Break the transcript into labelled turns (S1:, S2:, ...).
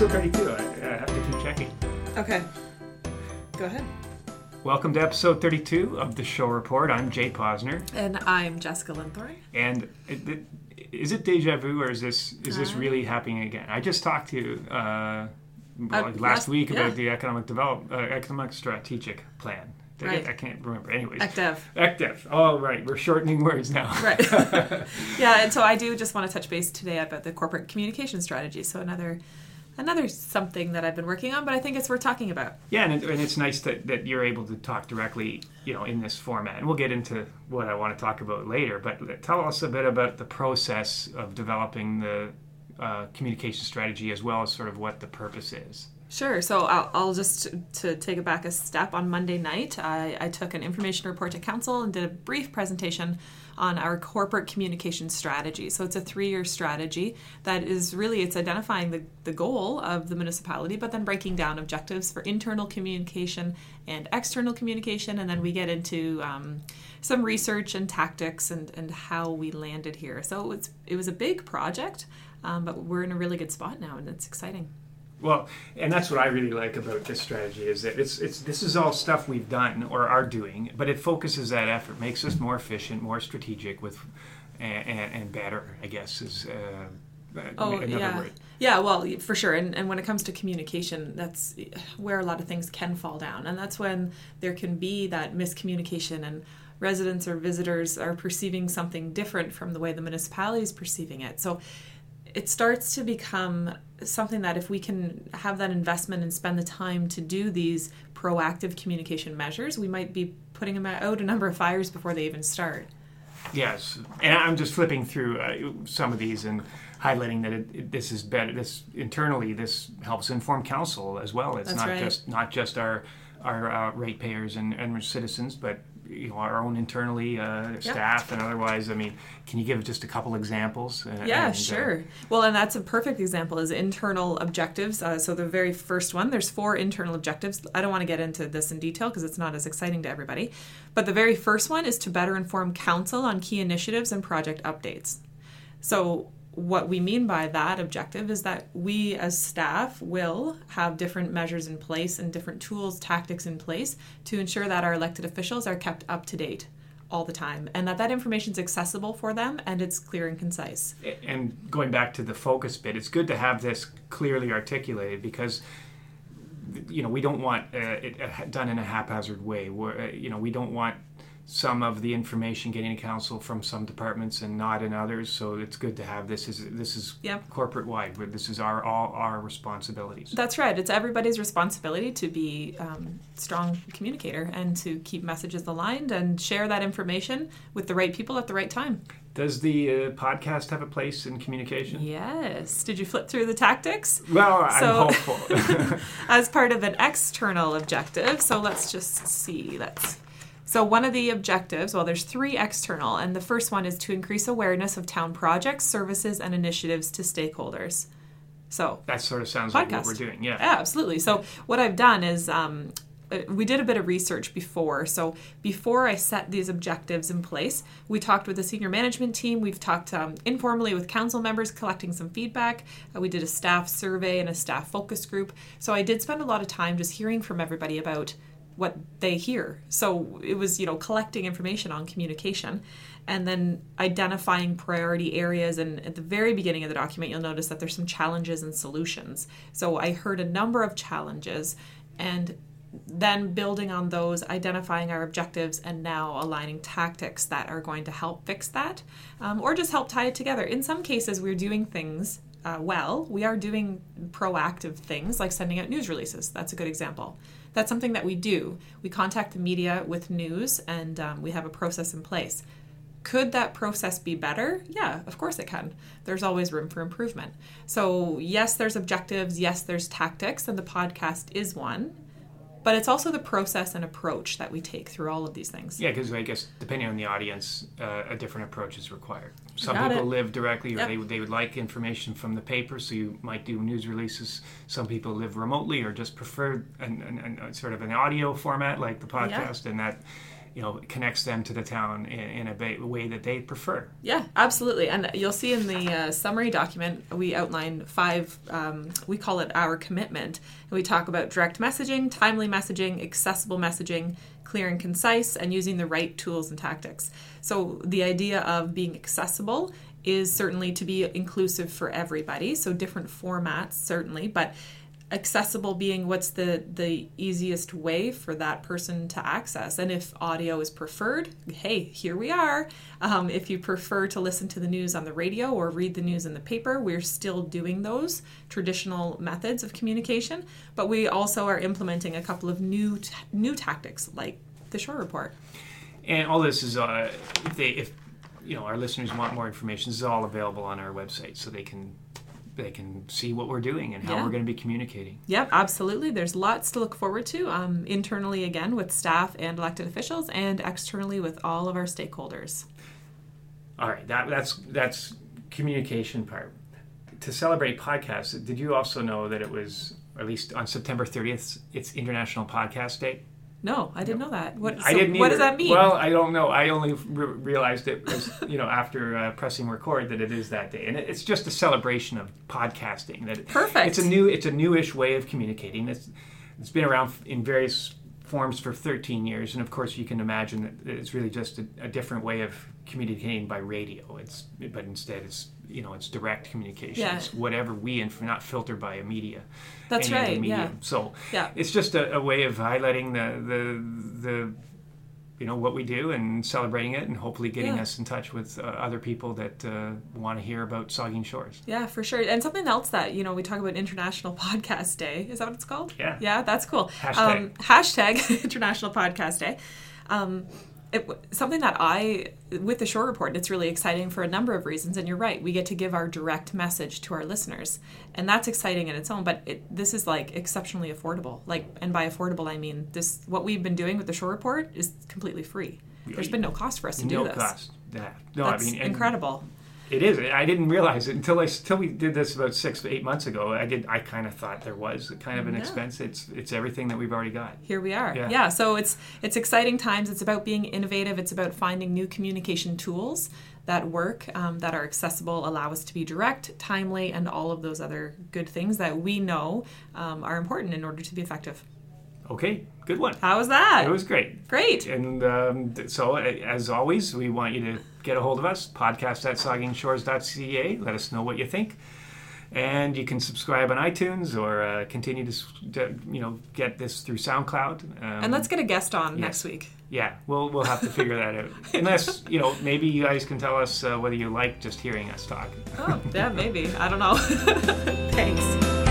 S1: episode 32. I, I have to keep checking.
S2: Okay. Go ahead.
S1: Welcome to episode 32 of the Shore Report. I'm Jay Posner,
S2: And I'm Jessica Linthorne.
S1: and it, it, is it deja vu or is this is this
S2: Uh,
S1: really happening again? I just talked to you uh, well,
S2: Uh,
S1: last,
S2: last-
S1: week
S2: yeah.
S1: about the economic develop uh, economic strategic plan. I,
S2: Right.
S1: I can't remember. Anyways,
S2: ECDEV.
S1: ECDEF. Oh, right. We're shortening words now.
S2: Right. yeah, and so I do just want to touch base today about the corporate communication strategy. So another another something that I've been working on, but I think it's worth talking about.
S1: Yeah, and, it, and it's nice that, that you're able to talk directly, you know, in this format. And we'll get into what I want to talk about later. But tell us a bit about the process of developing the uh, communication strategy, as well as sort of what the purpose is.
S2: Sure. So I'll, I'll just to take it back a step. On Monday night, I, I took an information report to council and did a brief presentation on our corporate communication strategy. So it's a three-year strategy that is really it's identifying the, the goal of the municipality, but then breaking down objectives for internal communication and external communication, and then we get into um, some research and tactics and, and how we landed here. So it was it was a big project, um, but we're in a really good spot now, and it's exciting.
S1: Well, and that's what I really like about this strategy is that it's it's this is all stuff we've done or are doing, but it focuses that effort, makes us more efficient, more strategic, with and, and, and better. I guess is uh,
S2: Oh
S1: another
S2: yeah,
S1: word.
S2: yeah. Well, for sure. And and when it comes to communication, that's where a lot of things can fall down, and that's when there can be that miscommunication and residents or visitors are perceiving something different from the way the municipality is perceiving it. So it starts to become something that if we can have that investment and spend the time to do these proactive communication measures, we might be putting them out a number of fires before they even start.
S1: Yes, and I'm just flipping through uh, some of these and highlighting that it, it, this is better. This internally, this helps inform council as well. It's
S2: That's
S1: not
S2: right.
S1: just not just our our uh, ratepayers and, and citizens, but you know our own internally uh, staff and otherwise. I mean, can you give just a couple examples? Uh,
S2: Yeah,
S1: and, uh,
S2: sure. Well, and that's a perfect example is internal objectives. Uh, so the very first one, there's four internal objectives. I don't want to get into this in detail because it's not as exciting to everybody. But the very first one is to better inform council on key initiatives and project updates. So what we mean by that objective is that we as staff will have different measures in place and different tools, tactics in place to ensure that our elected officials are kept up to date all the time and that that information is accessible for them and it's clear and concise.
S1: and going back to the focus bit, it's good to have this clearly articulated because you know we don't want uh, it uh, done in a haphazard way. Where uh, you know we don't want some of the information getting to council from some departments and not in others. So it's good to have this is this is
S2: Yep.
S1: corporate wide. This is our all our responsibilities.
S2: That's right. It's everybody's responsibility to be um, strong communicator and to keep messages aligned and share that information with the right people at the right time.
S1: Does the uh, podcast have a place in communication?
S2: Yes. Did you flip through the tactics?
S1: Well, I'm
S2: So-
S1: hopeful.
S2: as part of an external objective. So let's just see. That's so one of the objectives. Well, there's three external, and the first one is to increase awareness of town projects, services, and initiatives to stakeholders. So
S1: that sort of sounds like what we're doing. Yeah.
S2: yeah, absolutely. So what I've done is um, uh, we did a bit of research before. So before I set these objectives in place, we talked with the senior management team. We've talked um, informally with council members, collecting some feedback. Uh, we did a staff survey and a staff focus group. So I did spend a lot of time just hearing from everybody about what they hear. So it was, you know, collecting information on communication and then identifying priority areas. And at the very beginning of the document, you'll notice that there's some challenges and solutions. So I heard a number of challenges and then building on those, identifying our objectives, and now aligning tactics that are going to help fix that um, or just help tie it together. In some cases, we're doing things uh, well. We are doing proactive things like sending out news releases. That's a good example. That's something that we do. We contact the media with news and um, we have a process in place. Could that process be better? Yeah, of course it can. There's always room for improvement. So, yes, there's objectives, yes, there's tactics, and the podcast is one. But it's also the process and approach that we take through all of these things.
S1: Yeah, because I guess depending on the audience, uh, a different approach is required. Some
S2: Got
S1: people
S2: it.
S1: live directly, or
S2: Yep.
S1: they would they would like information from the paper, so you might do news releases. Some people live remotely, or just prefer an, an, an, a sort of an audio format like the podcast, and that you know connects them to the town in, in a way that they prefer.
S2: Yeah, absolutely. And you'll see in the uh, summary document, we outline five, um, we call it our commitment. And we talk about direct messaging, timely messaging, accessible messaging, clear and concise, and using the right tools and tactics. So the idea of being accessible is certainly to be inclusive for everybody. So different formats, certainly, but accessible being what's the the easiest way for that person to access. And if audio is preferred hey here we are. Um, if you prefer to listen to the news on the radio or read the news in the paper we're still doing those traditional methods of communication. But we also are implementing a couple of new t- new tactics like the shore report.
S1: And all this is uh, if they if you know our listeners want more information, this is all available on our website, so they can they can see what we're doing and how
S2: Yeah.
S1: we're going to be communicating.
S2: Yep, absolutely. There's lots to look forward to um, internally, again, with staff and elected officials, and externally with all of our stakeholders.
S1: All right, that that's that's communication part. To celebrate podcasts, did you also know that it was at least on September 30th, it's International Podcast Day?
S2: No, I didn't know that. What,
S1: I didn't.
S2: what does that mean?
S1: Well, I don't know. I only re- realized it was, you know, after uh, pressing record that it is that day, and it, it's just a celebration of podcasting. That it-
S2: Perfect.
S1: It's a new, it's a newish way of communicating. It's it's been around in various forms for 13 years, and of course, you can imagine that it's really just a, a different way of communicating by radio. It's but instead, it's you know, it's direct communication.
S2: Yeah.
S1: It's whatever we inf- not filtered by a media.
S2: That's right, yeah.
S1: So
S2: Yeah.
S1: it's just a, a way of highlighting the the the you know what we do and celebrating it and hopefully getting
S2: Yeah.
S1: us in touch with uh, other people that uh, want to hear about Saugeen Shores.
S2: Yeah, for sure. And something else that, you know, we talk about International Podcast Day. Is that what it's called?
S1: Yeah.
S2: Yeah, that's cool.
S1: Hashtag.
S2: Um, hashtag International Podcast Day. Um, it, something that I, with the Shore Report, it's really exciting for a number of reasons. And you're right, we get to give our direct message to our listeners, and that's exciting in its own. But it, this is like exceptionally affordable. Like, and by affordable, I mean this. What we've been doing with the Shore Report is completely free. There's been no cost for us to
S1: no
S2: do this.
S1: No cost. Yeah. No,
S2: That's
S1: I mean
S2: incredible.
S1: It is. I didn't realize it until I until we did this about six eight months ago. I did. I kind of thought there was kind of an
S2: Yeah.
S1: expense. It's it's everything that we've already got.
S2: here we are
S1: Yeah.
S2: yeah. so it's it's exciting times it's about being innovative it's about finding new communication tools that work um, that are accessible allow us to be direct timely and all of those other good things that we know um, are important in order to be effective
S1: Okay, good one.
S2: how was that
S1: It was great.
S2: great
S1: And um, so, as always, we want you to get a hold of us, podcast at saugeenshores.ca. Let us know what you think. And you can subscribe on iTunes or uh, continue to, to, you know, get this through SoundCloud. Um,
S2: and let's get a guest on
S1: yes.
S2: next week
S1: yeah, we'll we'll have to figure that out. Unless you know, maybe you guys can tell us uh, whether you like just hearing us talk.
S2: oh yeah maybe i don't know thanks